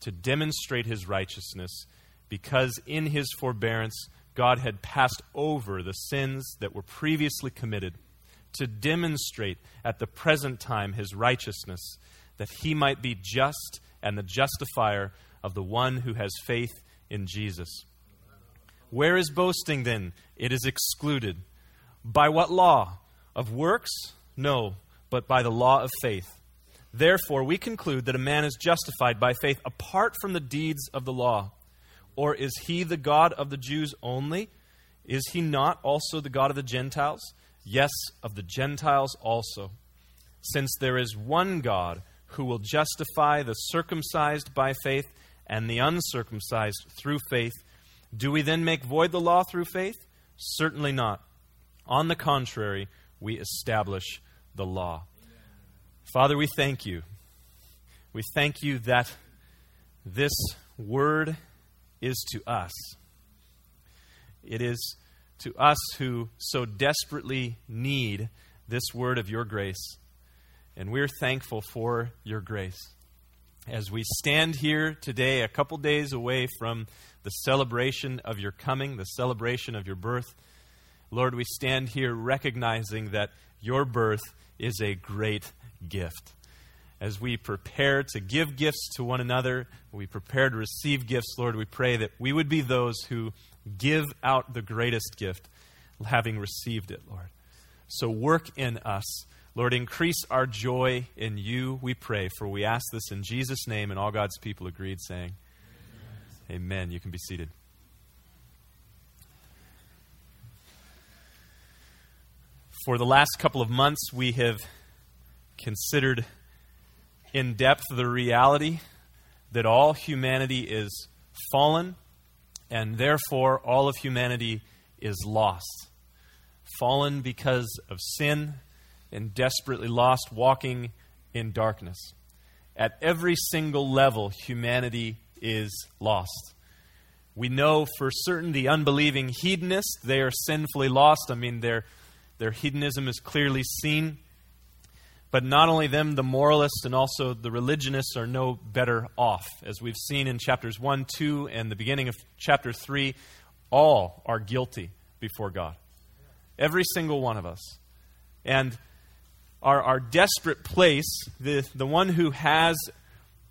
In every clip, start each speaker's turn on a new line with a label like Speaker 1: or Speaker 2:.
Speaker 1: to demonstrate his righteousness, because in his forbearance God had passed over the sins that were previously committed, to demonstrate at the present time his righteousness, that he might be just and the justifier of the one who has faith in Jesus. Where is boasting then? It is excluded. By what law? Of works? No, but by the law of faith. Therefore, we conclude that a man is justified by faith apart from the deeds of the law. Or is he the God of the Jews only? Is he not also the God of the Gentiles? Yes, of the Gentiles also. Since there is one God who will justify the circumcised by faith and the uncircumcised through faith, do we then make void the law through faith? Certainly not. On the contrary, we establish the law. Father, we thank you. We thank you that this word is to us. It is to us who so desperately need this word of your grace. And we're thankful for your grace. As we stand here today, a couple days away from the celebration of your coming, the celebration of your birth, Lord, we stand here recognizing that your birth is a great gift. As we prepare to give gifts to one another, we prepare to receive gifts, Lord, we pray that we would be those who give out the greatest gift, having received it, Lord. So work in us. Lord, increase our joy in you, we pray, for we ask this in Jesus' name, and all God's people agreed, saying, Amen. Amen. You can be seated. For the last couple of months, we have considered in depth the reality that all humanity is fallen and therefore all of humanity is lost. Fallen because of sin and desperately lost, walking in darkness. At every single level, humanity is lost. We know for certain the unbelieving hedonists, they are sinfully lost. I mean, their, their hedonism is clearly seen but not only them, the moralists and also the religionists are no better off. As we've seen in chapters 1, 2, and the beginning of chapter 3, all are guilty before God. Every single one of us. And our, our desperate place, the, the one who has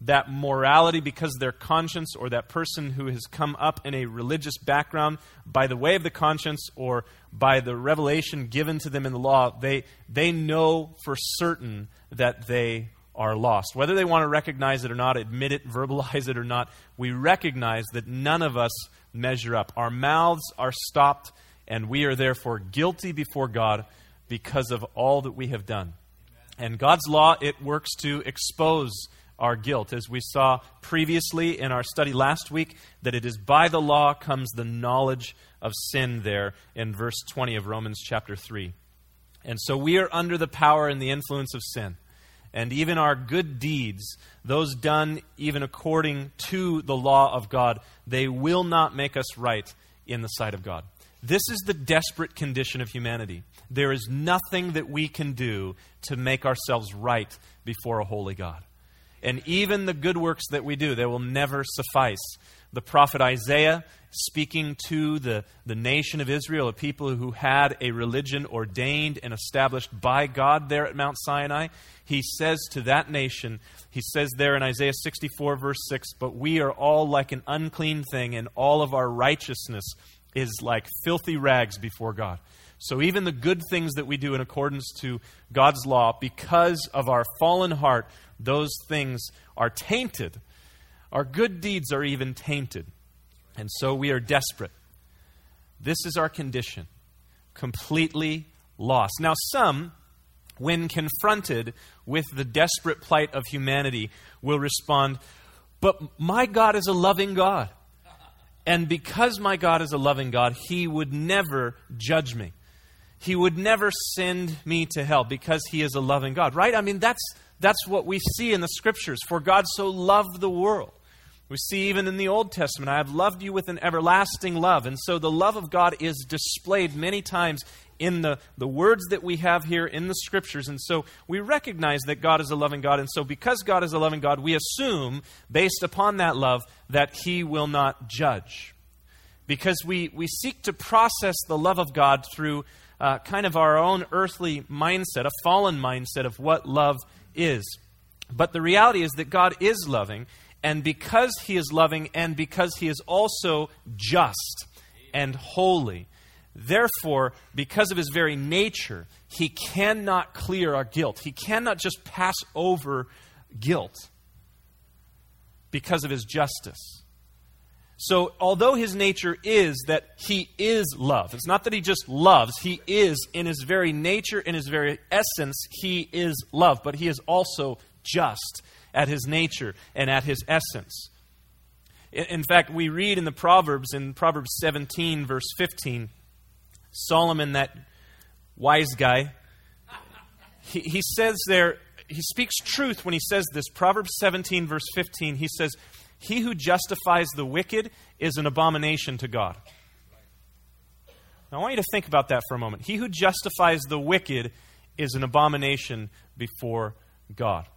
Speaker 1: that morality because their conscience or that person who has come up in a religious background by the way of the conscience or by the revelation given to them in the law, they, they know for certain that they are lost. Whether they want to recognize it or not, admit it, verbalize it or not, we recognize that none of us measure up. Our mouths are stopped, and we are therefore guilty before God because of all that we have done. And God's law, it works to expose our guilt. As we saw previously in our study last week, that it is by the law comes the knowledge of sin there in verse 20 of Romans chapter 3. And so we are under the power and the influence of sin. And even our good deeds, those done even according to the law of God, they will not make us right in the sight of God. This is the desperate condition of humanity. There is nothing that we can do to make ourselves right before a holy God. And even the good works that we do, they will never suffice. The prophet Isaiah, speaking to the, the nation of Israel, a people who had a religion ordained and established by God there at Mount Sinai, he says to that nation, he says there in Isaiah 64, verse 6, But we are all like an unclean thing, and all of our righteousness is like filthy rags before God. So even the good things that we do in accordance to God's law, because of our fallen heart, those things are tainted. Our good deeds are even tainted. And so we are desperate. This is our condition completely lost. Now, some, when confronted with the desperate plight of humanity, will respond, But my God is a loving God. And because my God is a loving God, He would never judge me. He would never send me to hell because He is a loving God, right? I mean, that's, that's what we see in the Scriptures. For God so loved the world. We see even in the Old Testament, I have loved you with an everlasting love. And so the love of God is displayed many times in the, the words that we have here in the scriptures. And so we recognize that God is a loving God. And so because God is a loving God, we assume, based upon that love, that He will not judge. Because we, we seek to process the love of God through uh, kind of our own earthly mindset, a fallen mindset of what love is. But the reality is that God is loving, and because He is loving, and because He is also just and holy, Therefore, because of his very nature, he cannot clear our guilt. He cannot just pass over guilt because of his justice. So, although his nature is that he is love, it's not that he just loves, he is in his very nature, in his very essence, he is love, but he is also just at his nature and at his essence. In fact, we read in the Proverbs, in Proverbs 17, verse 15, Solomon, that wise guy, he, he says there, he speaks truth when he says this. Proverbs 17, verse 15, he says, He who justifies the wicked is an abomination to God. Now, I want you to think about that for a moment. He who justifies the wicked is an abomination before God.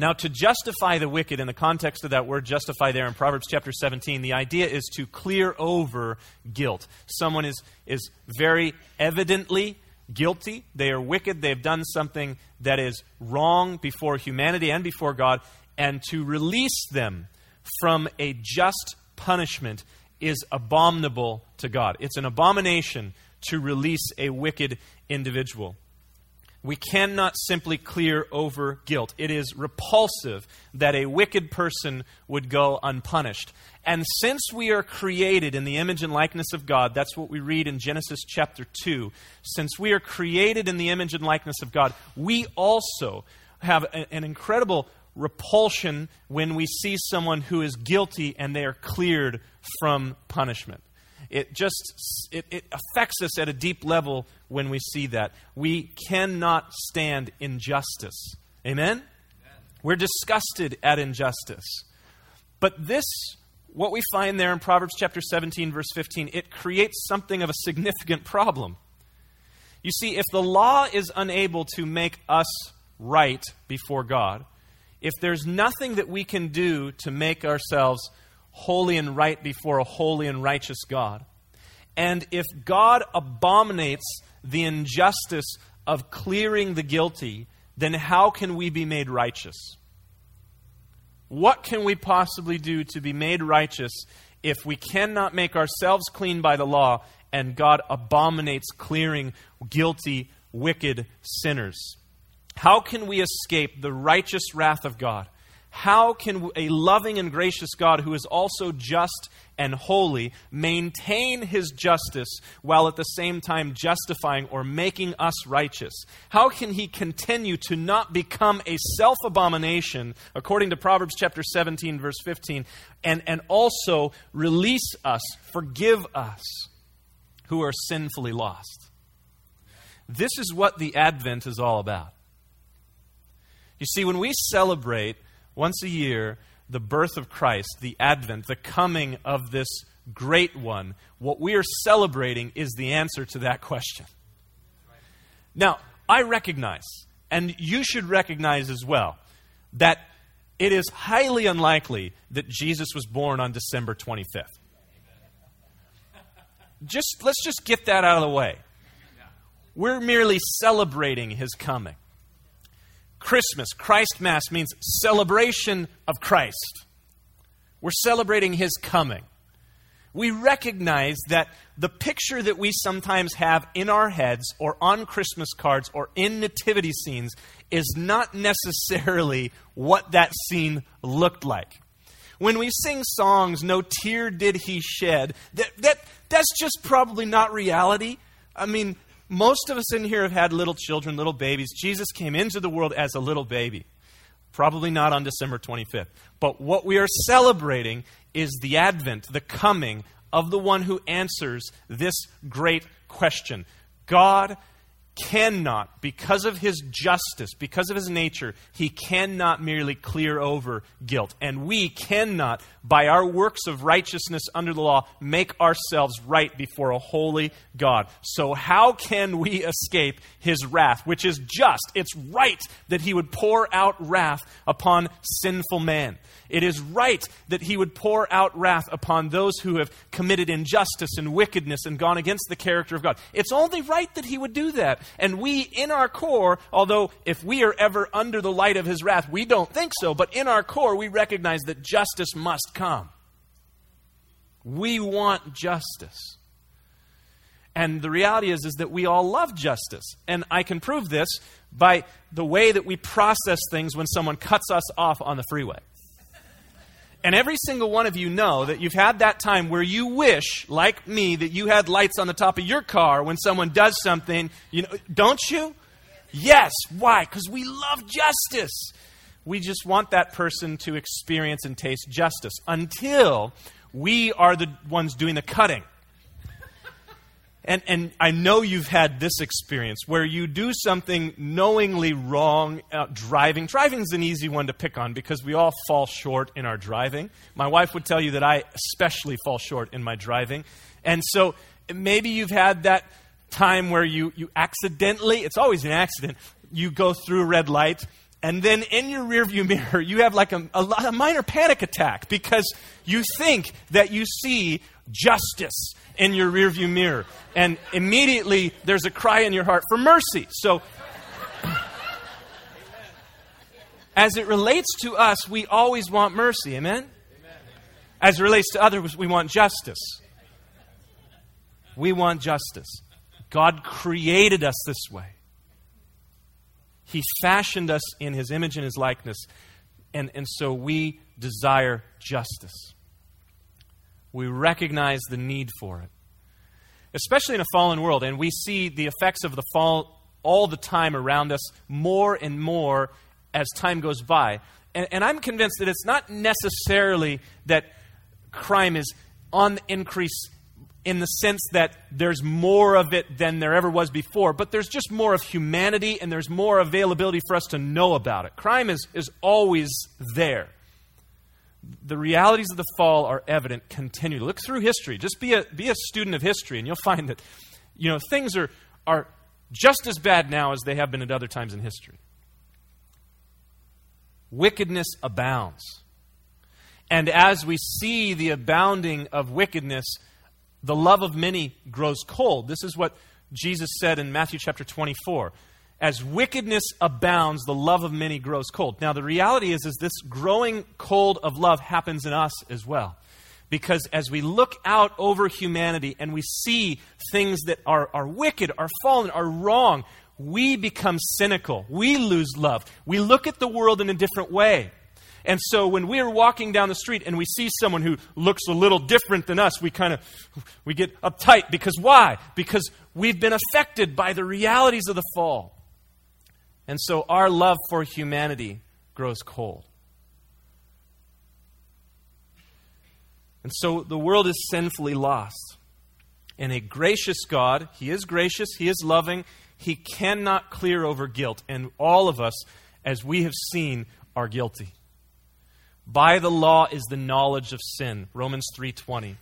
Speaker 1: Now, to justify the wicked, in the context of that word justify there in Proverbs chapter 17, the idea is to clear over guilt. Someone is, is very evidently guilty. They are wicked. They have done something that is wrong before humanity and before God. And to release them from a just punishment is abominable to God. It's an abomination to release a wicked individual. We cannot simply clear over guilt. It is repulsive that a wicked person would go unpunished. And since we are created in the image and likeness of God, that's what we read in Genesis chapter 2. Since we are created in the image and likeness of God, we also have an incredible repulsion when we see someone who is guilty and they are cleared from punishment. It just it, it affects us at a deep level when we see that. We cannot stand injustice. Amen? We're disgusted at injustice. But this, what we find there in Proverbs chapter 17, verse 15, it creates something of a significant problem. You see, if the law is unable to make us right before God, if there's nothing that we can do to make ourselves holy and right before a holy and righteous God. And if God abominates the injustice of clearing the guilty, then how can we be made righteous? What can we possibly do to be made righteous if we cannot make ourselves clean by the law and God abominates clearing guilty, wicked sinners? How can we escape the righteous wrath of God? How can a loving and gracious God, who is also just and holy, maintain his justice while at the same time justifying or making us righteous? How can he continue to not become a self abomination, according to Proverbs chapter 17, verse 15, and, and also release us, forgive us who are sinfully lost? This is what the Advent is all about. You see, when we celebrate once a year the birth of Christ, the advent, the coming of this great one, what we are celebrating is the answer to that question. Now, I recognize, and you should recognize as well, that it is highly unlikely that Jesus was born on December 25th. Just let's just get that out of the way. We're merely celebrating his coming. Christmas, Christ Mass, means celebration of Christ. We're celebrating his coming. We recognize that the picture that we sometimes have in our heads or on Christmas cards or in nativity scenes is not necessarily what that scene looked like. When we sing songs, No Tear Did He Shed, that, that, that's just probably not reality. I mean, most of us in here have had little children, little babies. Jesus came into the world as a little baby. Probably not on December 25th. But what we are celebrating is the advent, the coming of the one who answers this great question. God cannot, because of his justice, because of his nature, he cannot merely clear over guilt. And we cannot, by our works of righteousness under the law, make ourselves right before a holy God. So, how can we escape his wrath, which is just? It's right that he would pour out wrath upon sinful man. It is right that he would pour out wrath upon those who have committed injustice and wickedness and gone against the character of God. It's only right that he would do that. And we, in our core, although if we are ever under the light of his wrath, we don't think so, but in our core, we recognize that justice must come. We want justice. And the reality is, is that we all love justice. And I can prove this by the way that we process things when someone cuts us off on the freeway. And every single one of you know that you've had that time where you wish, like me, that you had lights on the top of your car when someone does something. You know, don't you? Yes. Why? Because we love justice. We just want that person to experience and taste justice until we are the ones doing the cutting. And, and I know you've had this experience where you do something knowingly wrong uh, driving. Driving's an easy one to pick on because we all fall short in our driving. My wife would tell you that I especially fall short in my driving. And so maybe you've had that time where you, you accidentally, it's always an accident, you go through a red light and then in your rearview mirror, you have like a, a, a, minor panic attack because you think that you see justice in your rearview mirror. And immediately there's a cry in your heart for mercy. So, as it relates to us, we always want mercy. Amen? As it relates to others, we want justice. We want justice. God created us this way. He fashioned us in His image and His likeness. And, and so we desire justice. We recognize the need for it. Especially in a fallen world, and we see the effects of the fall all the time around us more and more as time goes by. And, and I'm convinced that it's not necessarily that crime is on the increase in the sense that there's more of it than there ever was before, but there's just more of humanity and there's more availability for us to know about it. Crime is, is always there the realities of the fall are evident continually. Look through history. Just be a, be a student of history, and you'll find that you know, things are, are just as bad now as they have been at other times in history. Wickedness abounds. And as we see the abounding of wickedness, the love of many grows cold. This is what Jesus said in Matthew chapter 24 as wickedness abounds, the love of many grows cold. Now, the reality is, is this growing cold of love happens in us as well. Because as we look out over humanity and we see things that are, are wicked, are fallen, are wrong, we become cynical. We lose love. We look at the world in a different way. And so when we are walking down the street and we see someone who looks a little different than us, we kind of we get uptight because why? Because we've been affected by the realities of the fall. And so our love for humanity grows cold. And so the world is sinfully lost. And a gracious God, He is gracious, He is loving, He cannot clear over guilt. And all of us, as we have seen, are guilty. By the law is the knowledge of sin. Romans 3:20.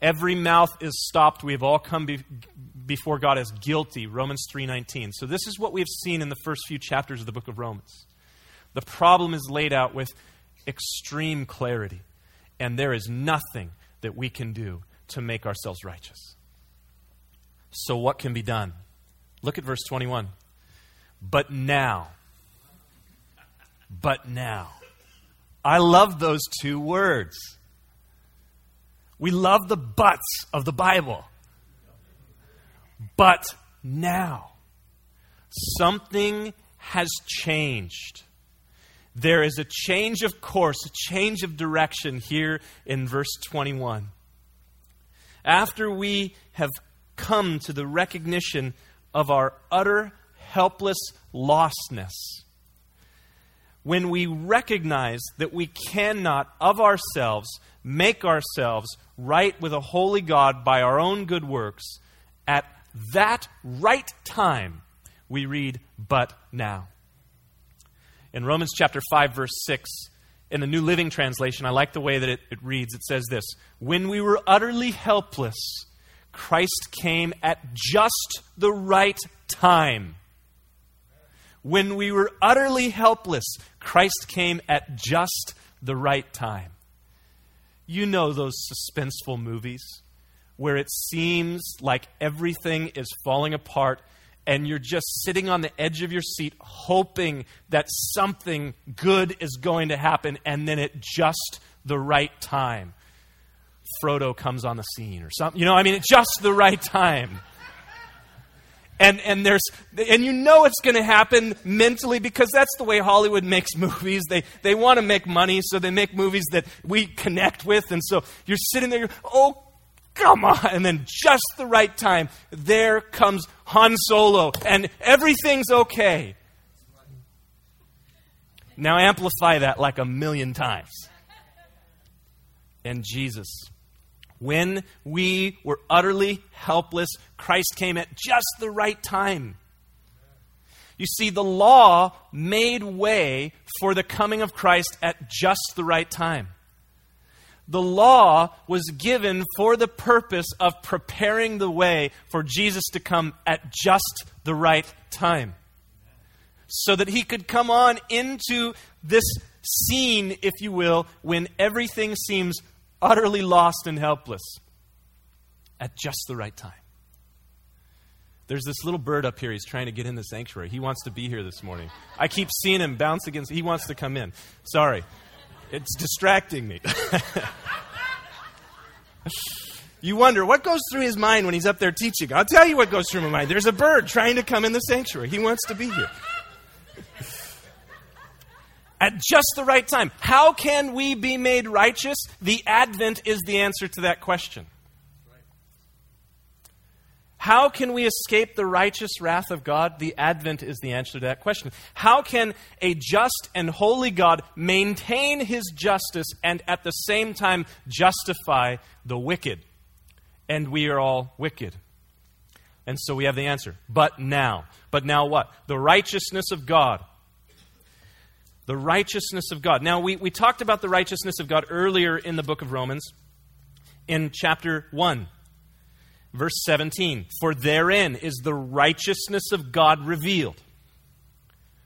Speaker 1: Every mouth is stopped. We have all come be- before God as guilty, Romans 3:19. So this is what we have seen in the first few chapters of the book of Romans. The problem is laid out with extreme clarity, and there is nothing that we can do to make ourselves righteous. So what can be done? Look at verse 21. But now, but now. I love those two words. We love the buts of the Bible. But now, something has changed. There is a change of course, a change of direction here in verse 21. After we have come to the recognition of our utter helpless lostness, when we recognize that we cannot, of ourselves, make ourselves right with a holy God by our own good works, at that right time, we read, But now. In Romans chapter 5, verse 6, in the New Living Translation, I like the way that it, it reads. It says this When we were utterly helpless, Christ came at just the right time. When we were utterly helpless, Christ came at just the right time. You know those suspenseful movies where it seems like everything is falling apart and you're just sitting on the edge of your seat hoping that something good is going to happen and then at just the right time Frodo comes on the scene or something. You know, I mean, at just the right time. And, and there's and you know it's going to happen mentally because that's the way Hollywood makes movies. They they want to make money, so they make movies that we connect with. And so you're sitting there, you're, oh come on. And then just the right time, there comes Han Solo, and everything's okay. Now amplify that like a million times. And Jesus, when we were utterly helpless, Christ came at just the right time. You see, the law made way for the coming of Christ at just the right time the law was given for the purpose of preparing the way for Jesus to come at just the right time. So that he could come on into this scene, if you will, when everything seems utterly lost and helpless at just the right time. There's this little bird up here. He's trying to get in the sanctuary. He wants to be here this morning. I keep seeing him bounce against. He wants to come in. Sorry. It's distracting me. you wonder what goes through his mind when he's up there teaching. I'll tell you what goes through my mind. There's a bird trying to come in the sanctuary. He wants to be here. At just the right time. How can we be made righteous? The Advent is the answer to that question. How can we escape the righteous wrath of God? The Advent is the answer to that question. How can a just and holy God maintain his justice and at the same time justify the wicked? And we are all wicked. And so we have the answer. But now. But now what? The righteousness of God. The righteousness of God. Now, we, we talked about the righteousness of God earlier in the book of Romans in chapter 1. Verse 17 For therein is the righteousness of God revealed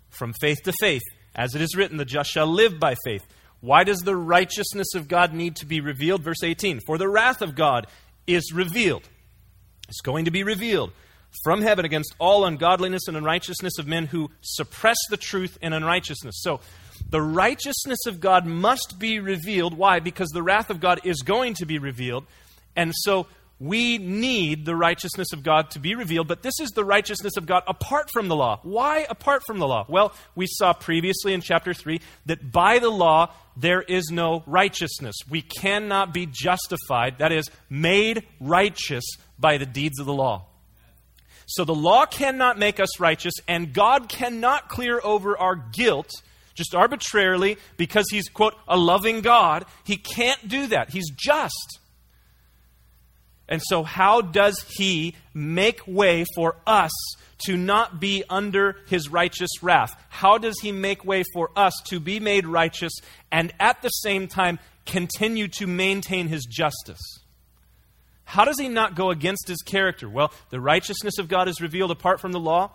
Speaker 1: from faith to faith. As it is written, the just shall live by faith. Why does the righteousness of God need to be revealed? Verse 18 For the wrath of God is revealed. It's going to be revealed from heaven against all ungodliness and unrighteousness of men who suppress the truth in unrighteousness. So, the righteousness of God must be revealed. Why? Because the wrath of God is going to be revealed. And so, we need the righteousness of God to be revealed, but this is the righteousness of God apart from the law. Why apart from the law? Well, we saw previously in chapter 3 that by the law there is no righteousness. We cannot be justified, that is, made righteous by the deeds of the law. So the law cannot make us righteous, and God cannot clear over our guilt just arbitrarily because He's, quote, a loving God. He can't do that. He's just. And so, how does he make way for us to not be under his righteous wrath? How does he make way for us to be made righteous and at the same time continue to maintain his justice? How does he not go against his character? Well, the righteousness of God is revealed apart from the law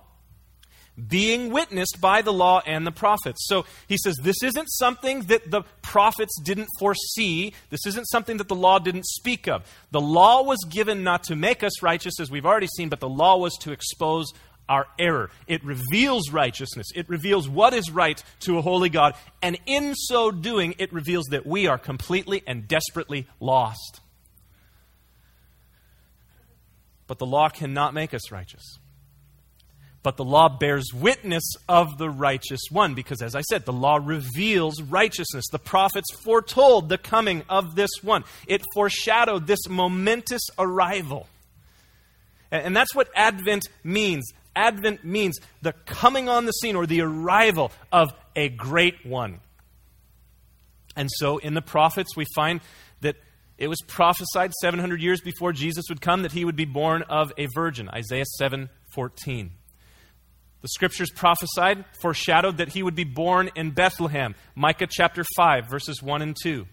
Speaker 1: being witnessed by the law and the prophets. So he says this isn't something that the prophets didn't foresee. This isn't something that the law didn't speak of. The law was given not to make us righteous, as we've already seen, but the law was to expose our error. It reveals righteousness. It reveals what is right to a holy God. And in so doing, it reveals that we are completely and desperately lost. But the law cannot make us righteous. But the law bears witness of the righteous one, because as I said, the law reveals righteousness. The prophets foretold the coming of this one, it foreshadowed this momentous arrival. And that's what Advent means. Advent means the coming on the scene or the arrival of a great one. And so in the prophets, we find it was prophesied 700 years before Jesus would come that he would be born of a virgin. Isaiah 7 14. The scriptures prophesied, foreshadowed that he would be born in Bethlehem. Micah chapter 5, verses 1 and 2.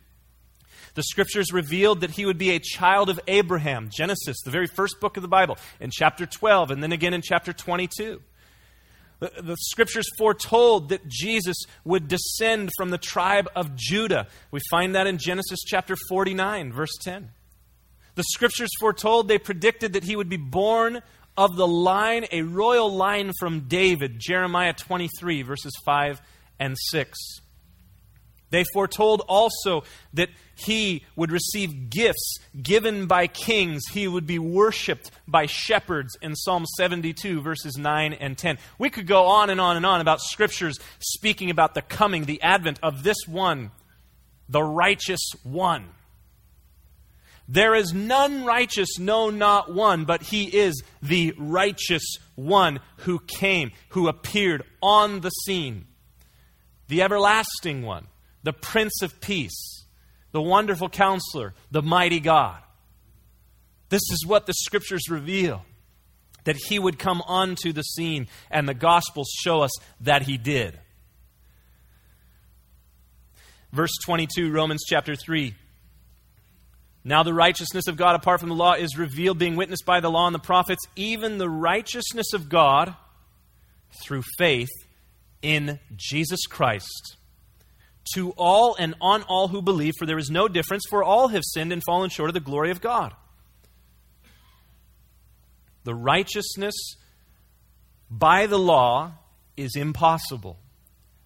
Speaker 1: The scriptures revealed that he would be a child of Abraham. Genesis, the very first book of the Bible, in chapter 12, and then again in chapter 22. The, scriptures foretold that Jesus would descend from the tribe of Judah. We find that in Genesis chapter 49, verse 10. The scriptures foretold, they predicted that he would be born of the line, a royal line from David. Jeremiah 23, verses 5 and 6. They foretold also that he would receive gifts given by kings. He would be worshiped by shepherds in Psalm 72, verses 9 and 10. We could go on and on and on about scriptures speaking about the coming, the advent of this one, the righteous one. There is none righteous, no, not one, but he is the righteous one who came, who appeared on the scene, the everlasting one the Prince of Peace, the wonderful counselor, the mighty God. This is what the scriptures reveal that he would come onto the scene, and the Gospels show us that he did. Verse 22, Romans chapter 3. Now the righteousness of God apart from the law is revealed, being witnessed by the law and the prophets, even the righteousness of God through faith in Jesus Christ to all and on all who believe, for there is no difference, for all have sinned and fallen short of the glory of God. The righteousness by the law is impossible.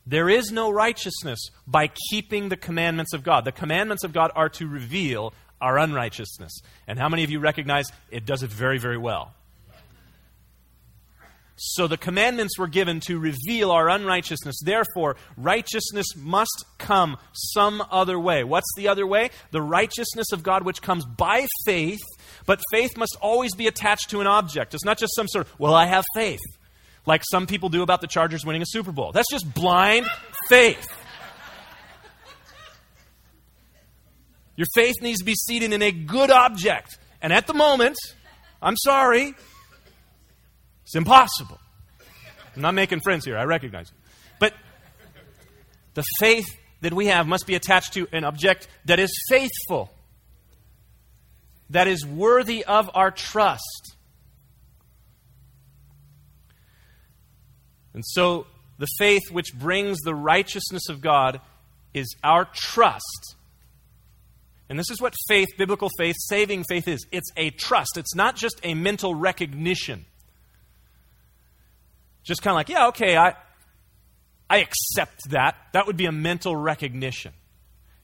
Speaker 1: There is no righteousness by keeping the commandments of God. The commandments of God are to reveal our unrighteousness. And how many of you recognize it does it very, very well? So the commandments were given to reveal our unrighteousness. Therefore, righteousness must come some other way. What's the other way? The righteousness of God which comes by faith, but faith must always be attached to an object. It's not just some sort of, well, I have faith, like some people do about the Chargers winning a Super Bowl. That's just blind faith. Your faith needs to be seated in a good object. And at the moment, I'm sorry, it's impossible. I'm not making friends here, I recognize it. But the faith that we have must be attached to an object that is faithful, that is worthy of our trust. And so, the faith which brings the righteousness of God is our trust. And this is what faith, biblical faith, saving faith is it's a trust, it's not just a mental recognition. Just kind of like, yeah, okay, I, I accept that. That would be a mental recognition.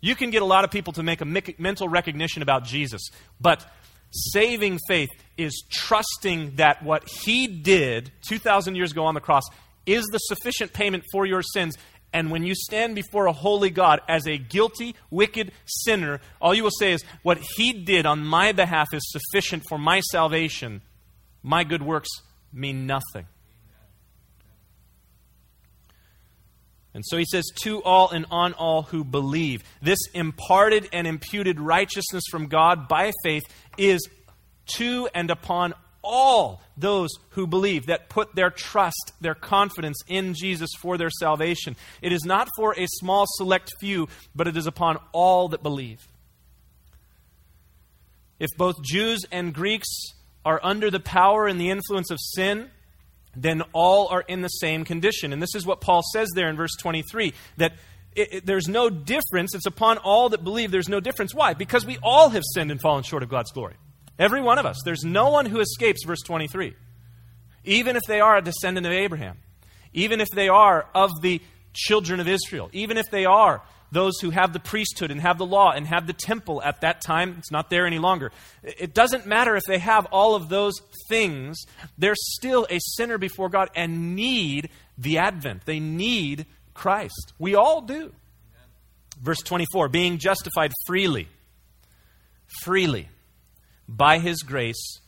Speaker 1: You can get a lot of people to make a mental recognition about Jesus, but saving faith is trusting that what he did 2,000 years ago on the cross is the sufficient payment for your sins. And when you stand before a holy God as a guilty, wicked sinner, all you will say is, What he did on my behalf is sufficient for my salvation. My good works mean nothing. And so he says, to all and on all who believe. This imparted and imputed righteousness from God by faith is to and upon all those who believe, that put their trust, their confidence in Jesus for their salvation. It is not for a small select few, but it is upon all that believe. If both Jews and Greeks are under the power and the influence of sin, then all are in the same condition. And this is what Paul says there in verse 23 that it, it, there's no difference. It's upon all that believe there's no difference. Why? Because we all have sinned and fallen short of God's glory. Every one of us. There's no one who escapes, verse 23. Even if they are a descendant of Abraham, even if they are of the children of Israel, even if they are those who have the priesthood and have the law and have the temple at that time. It's not there any longer. It doesn't matter if they have all of those things, they're still a sinner before God and need the advent. They need Christ. We all do. Verse 24 being justified freely, freely by his grace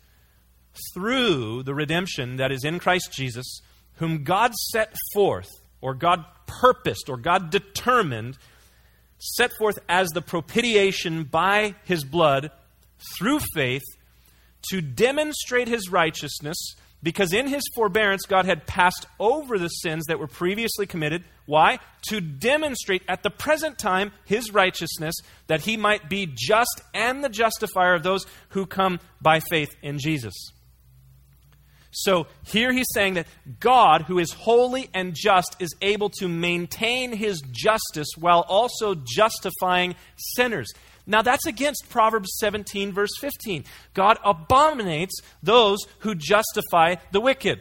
Speaker 1: through the redemption that is in Christ Jesus, whom God set forth, or God purposed or God determined, set forth as the propitiation by his blood through faith to demonstrate his righteousness because in his forbearance, God had passed over the sins that were previously committed. Why? To demonstrate at the present time his righteousness, that he might be just and the justifier of those who come by faith in Jesus. So here he's saying that God, who is holy and just, is able to maintain his justice while also justifying sinners. Now, that's against Proverbs 17, verse 15. God abominates those who justify the wicked.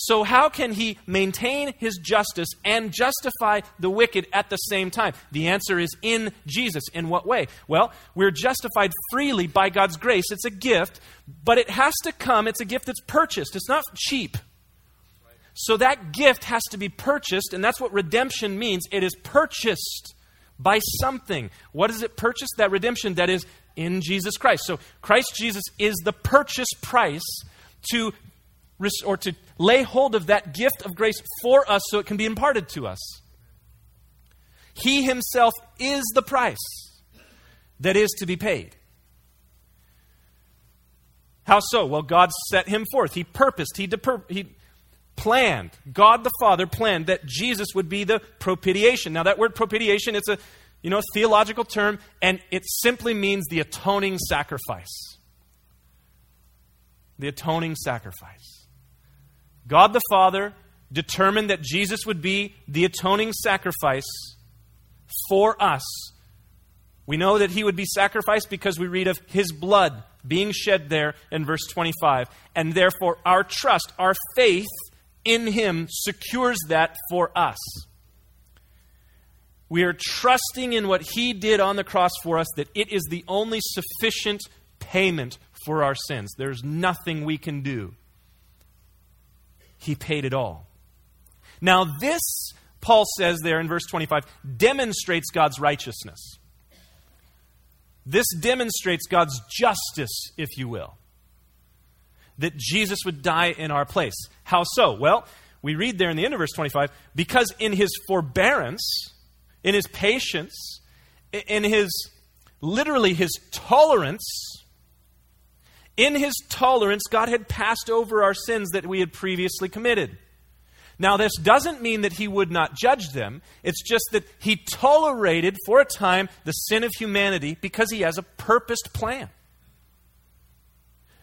Speaker 1: So, how can he maintain his justice and justify the wicked at the same time? The answer is in Jesus. In what way? Well, we're justified freely by God's grace. It's a gift, but it has to come. It's a gift that's purchased, it's not cheap. So, that gift has to be purchased, and that's what redemption means. It is purchased by something. What is it purchased? That redemption that is in Jesus Christ. So Christ Jesus is the purchase price to or to lay hold of that gift of grace for us so it can be imparted to us. He himself is the price that is to be paid. How so? Well, God set him forth. He purposed, he, he planned, God the Father planned that Jesus would be the propitiation. Now, that word propitiation, it's a you know, theological term, and it simply means the atoning sacrifice. The atoning sacrifice. God the Father determined that Jesus would be the atoning sacrifice for us. We know that he would be sacrificed because we read of his blood being shed there in verse 25. And therefore, our trust, our faith in Him secures that for us. We are trusting in what He did on the cross for us, that it is the only sufficient payment for our sins. There's nothing we can do. He paid it all. Now, this, Paul says there in verse 25, demonstrates God's righteousness. This demonstrates God's justice, if you will that Jesus would die in our place. How so? Well, we read there in the end of verse 25 because in his forbearance, in his patience, in his literally his tolerance, in his tolerance, God had passed over our sins that we had previously committed. Now, this doesn't mean that he would not judge them. It's just that he tolerated for a time the sin of humanity because he has a purposed plan.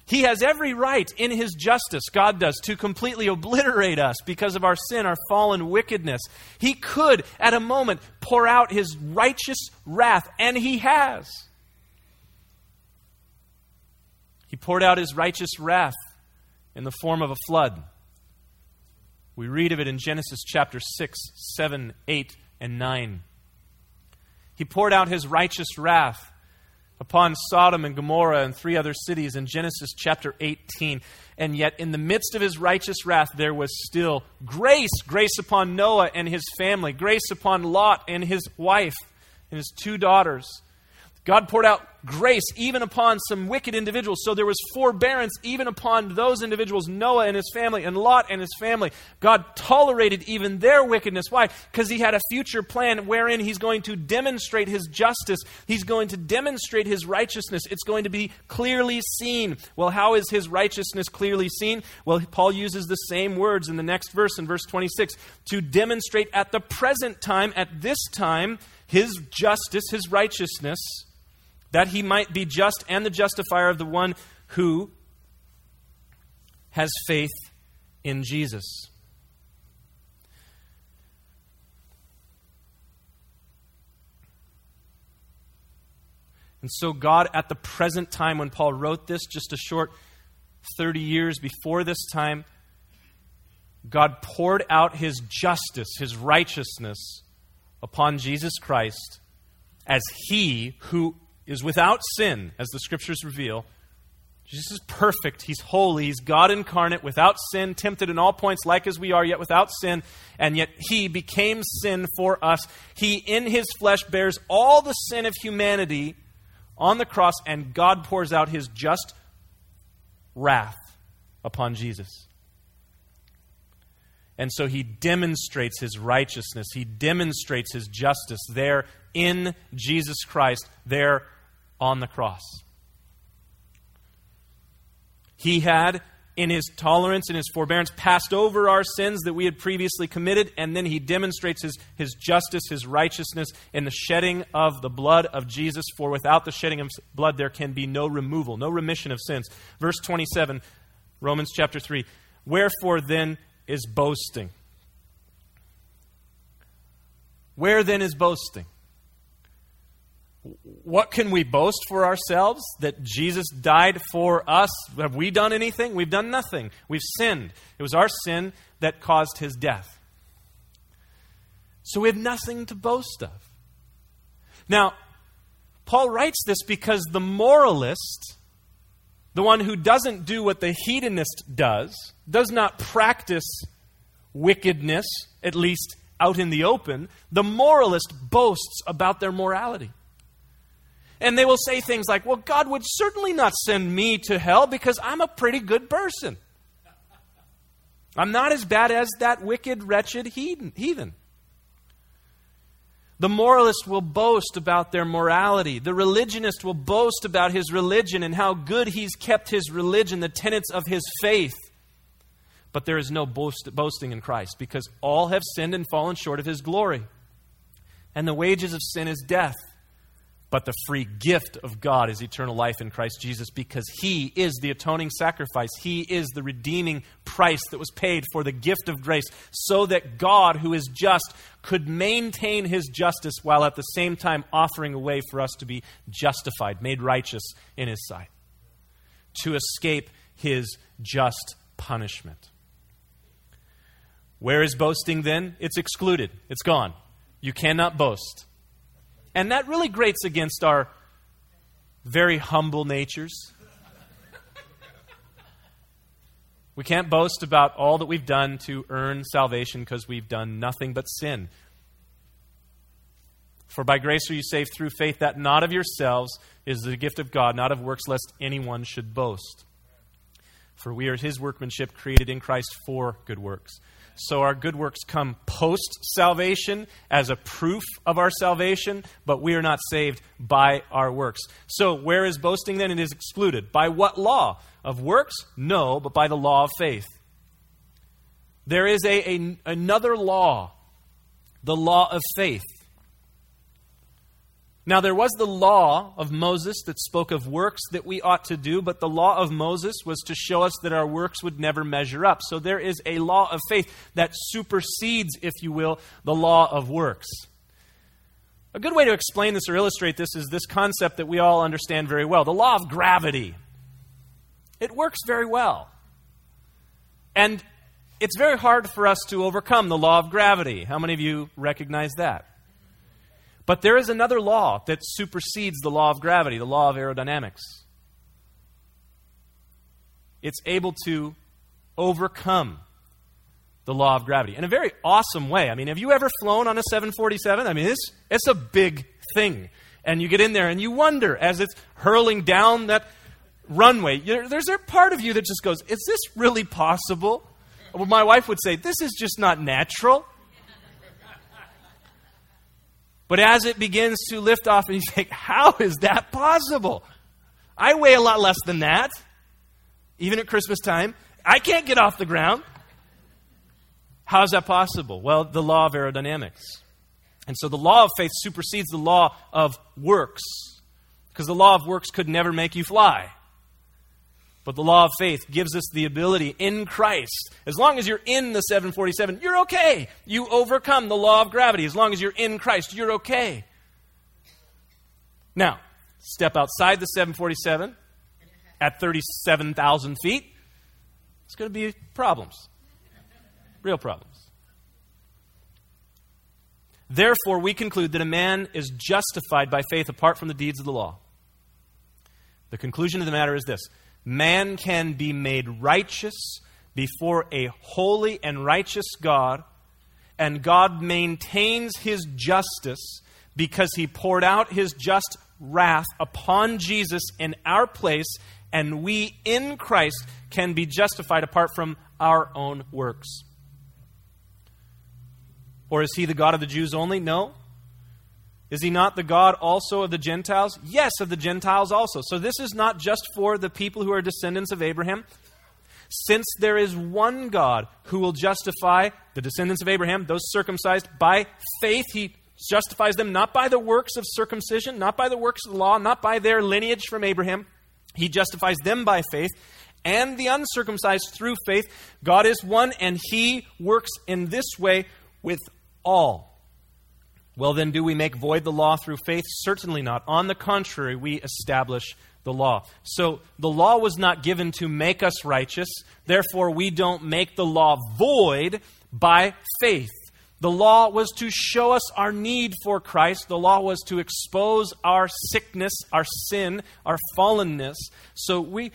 Speaker 1: He has every right in his justice, God does, to completely obliterate us because of our sin, our fallen wickedness. He could, at a moment, pour out his righteous wrath, and he has. He poured out his righteous wrath in the form of a flood. We read of it in Genesis chapter 6, 7, 8, and 9. He poured out his righteous wrath upon Sodom and Gomorrah and three other cities in Genesis chapter 18. And yet, in the midst of his righteous wrath, there was still grace grace upon Noah and his family, grace upon Lot and his wife and his two daughters. God poured out grace even upon some wicked individuals. So there was forbearance even upon those individuals, Noah and his family, and Lot and his family. God tolerated even their wickedness. Why? Because he had a future plan wherein he's going to demonstrate his justice, he's going to demonstrate his righteousness. It's going to be clearly seen. Well, how is his righteousness clearly seen? Well, Paul uses the same words in the next verse, in verse 26, to demonstrate at the present time, at this time, his justice, his righteousness that he might be just and the justifier of the one who has faith in Jesus. And so, God, at the present time when Paul wrote this, just a short 30 years before this time, God poured out his justice, his righteousness upon Jesus Christ as he who is without sin, as the scriptures reveal. Jesus is perfect. He's holy. He's God incarnate, without sin, tempted in all points, like as we are, yet without sin. And yet he became sin for us. He, in his flesh, bears all the sin of humanity on the cross, and God pours out his just wrath upon Jesus. And so he demonstrates his righteousness. He demonstrates his justice there in Jesus Christ, there on the cross. He had, in his tolerance and his forbearance, passed over our sins that we had previously committed, and then he demonstrates his, his justice, his righteousness in the shedding of the blood of Jesus. For without the shedding of blood, there can be no removal, no remission of sins. Verse 27, Romans chapter 3. Wherefore then is boasting? Where then is boasting? What can we boast for ourselves? That Jesus died for us? Have we done anything? We've done nothing. We've sinned. It was our sin that caused his death. So we have nothing to boast of. Now, Paul writes this because the moralist, the one who doesn't do what the hedonist does, does not practice wickedness, at least out in the open, the moralist boasts about their morality. And they will say things like, Well, God would certainly not send me to hell because I'm a pretty good person. I'm not as bad as that wicked, wretched heathen. The moralist will boast about their morality. The religionist will boast about his religion and how good he's kept his religion, the tenets of his faith. But there is no boast, boasting in Christ because all have sinned and fallen short of his glory. And the wages of sin is death. But the free gift of God is eternal life in Christ Jesus because He is the atoning sacrifice. He is the redeeming price that was paid for the gift of grace so that God, who is just, could maintain His justice while at the same time offering a way for us to be justified, made righteous in His sight, to escape His just punishment. Where is boasting then? It's excluded, it's gone. You cannot boast. And that really grates against our very humble natures. We can't boast about all that we've done to earn salvation because we've done nothing but sin. For by grace are you saved through faith, that not of yourselves is the gift of God, not of works, lest anyone should boast. For we are his workmanship, created in Christ for good works so our good works come post salvation as a proof of our salvation, but we are not saved by our works. So where is boasting then? It is excluded. By what law? Of works? No, but by the law of faith. There is a, a another law, the law of faith. Now, there was the law of Moses that spoke of works that we ought to do, but the law of Moses was to show us that our works would never measure up. So there is a law of faith that supersedes, if you will, the law of works. A good way to explain this or illustrate this is this concept that we all understand very well the law of gravity. It works very well. And it's very hard for us to overcome the law of gravity. How many of you recognize that? But there is another law that supersedes the law of gravity, the law of aerodynamics. It's able to overcome the law of gravity in a very awesome way. I mean, have you ever flown on a 747? I mean, it's, it's a big thing. And you get in there and you wonder as it's hurling down that runway, there's a part of you that just goes, Is this really possible? Well, my wife would say, This is just not natural. But as it begins to lift off, and you think, how is that possible? I weigh a lot less than that, even at Christmas time. I can't get off the ground. How is that possible? Well, the law of aerodynamics. And so the law of faith supersedes the law of works, because the law of works could never make you fly. But the law of faith gives us the ability in Christ. As long as you're in the 747, you're okay. You overcome the law of gravity. As long as you're in Christ, you're okay. Now, step outside the 747 at 37,000 feet, it's going to be problems. Real problems. Therefore, we conclude that a man is justified by faith apart from the deeds of the law. The conclusion of the matter is this man can be made righteous before a holy and righteous God, and God maintains his justice because he poured out his just wrath upon Jesus in our place, and we in Christ can be justified apart from our own works. Or is he the God of the Jews only? No. Is he not the God also of the Gentiles? Yes, of the Gentiles also. So this is not just for the people who are descendants of Abraham. Since there is one God who will justify the descendants of Abraham, those circumcised, by faith, he justifies them not by the works of circumcision, not by the works of the law, not by their lineage from Abraham. He justifies them by faith and the uncircumcised through faith. God is one, and he works in this way with all. Well, then, do we make void the law through faith? Certainly not. On the contrary, we establish the law. So the law was not given to make us righteous. Therefore, we don't make the law void by faith. The law was to show us our need for Christ. The law was to expose our sickness, our sin, our fallenness. So we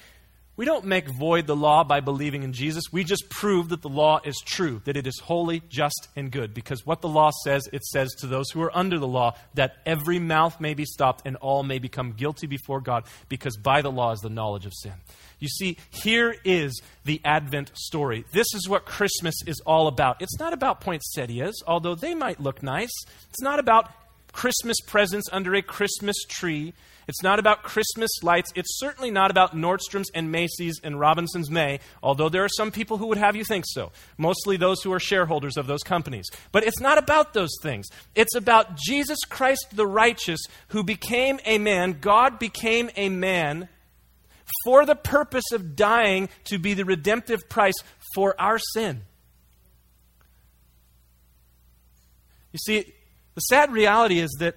Speaker 1: we don't make void the law by believing in Jesus. We just prove that the law is true, that it is holy, just, and good. Because what the law says, it says to those who are under the law that every mouth may be stopped and all may become guilty before God, because by the law is the knowledge of sin. You see, here is the Advent story. This is what Christmas is all about. It's not about poinsettias, although they might look nice. It's not about Christmas presents under a Christmas tree. It's not about Christmas lights. It's certainly not about Nordstrom's and Macy's and Robinson's May, although there are some people who would have you think so, mostly those who are shareholders of those companies. But it's not about those things. It's about Jesus Christ the righteous who became a man. God became a man for the purpose of dying to be the redemptive price for our sin. You see, the sad reality is that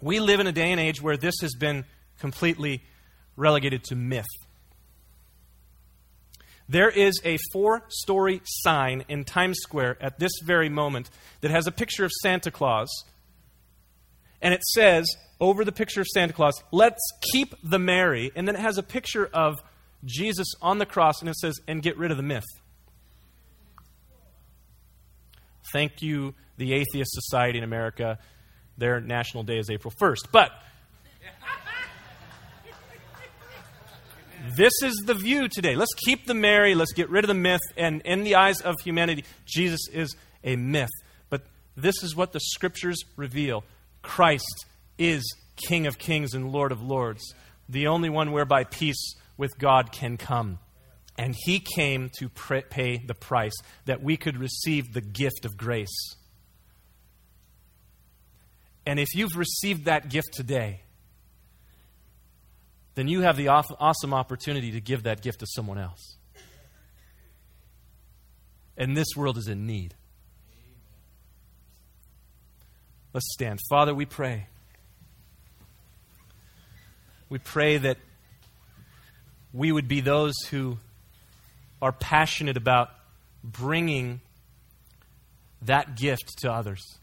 Speaker 1: we live in a day and age where this has been completely relegated to myth. There is a four story sign in Times Square at this very moment that has a picture of Santa Claus. And it says, over the picture of Santa Claus, let's keep the merry. And then it has a picture of Jesus on the cross, and it says, and get rid of the myth. Thank you, the Atheist Society in America. Their national day is April 1st. But this is the view today. Let's keep the merry, let's get rid of the myth. And in the eyes of humanity, Jesus is a myth. But this is what the scriptures reveal Christ is King of kings and Lord of lords, the only one whereby peace with God can come. And he came to pay the price that we could receive the gift of grace. And if you've received that gift today, then you have the awesome opportunity to give that gift to someone else. And this world is in need. Let's stand. Father, we pray. We pray that we would be those who are passionate about bringing that gift to others.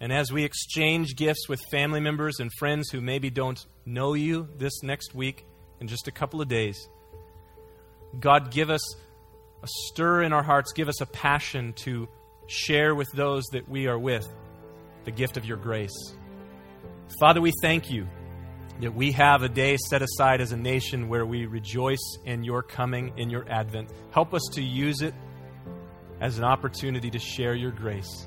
Speaker 1: And as we exchange gifts with family members and friends who maybe don't know you this next week, in just a couple of days, God, give us a stir in our hearts, give us a passion to share with those that we are with the gift of your grace. Father, we thank you that we have a day set aside as a nation where we rejoice in your coming, in your advent. Help us to use it as an opportunity to share your grace.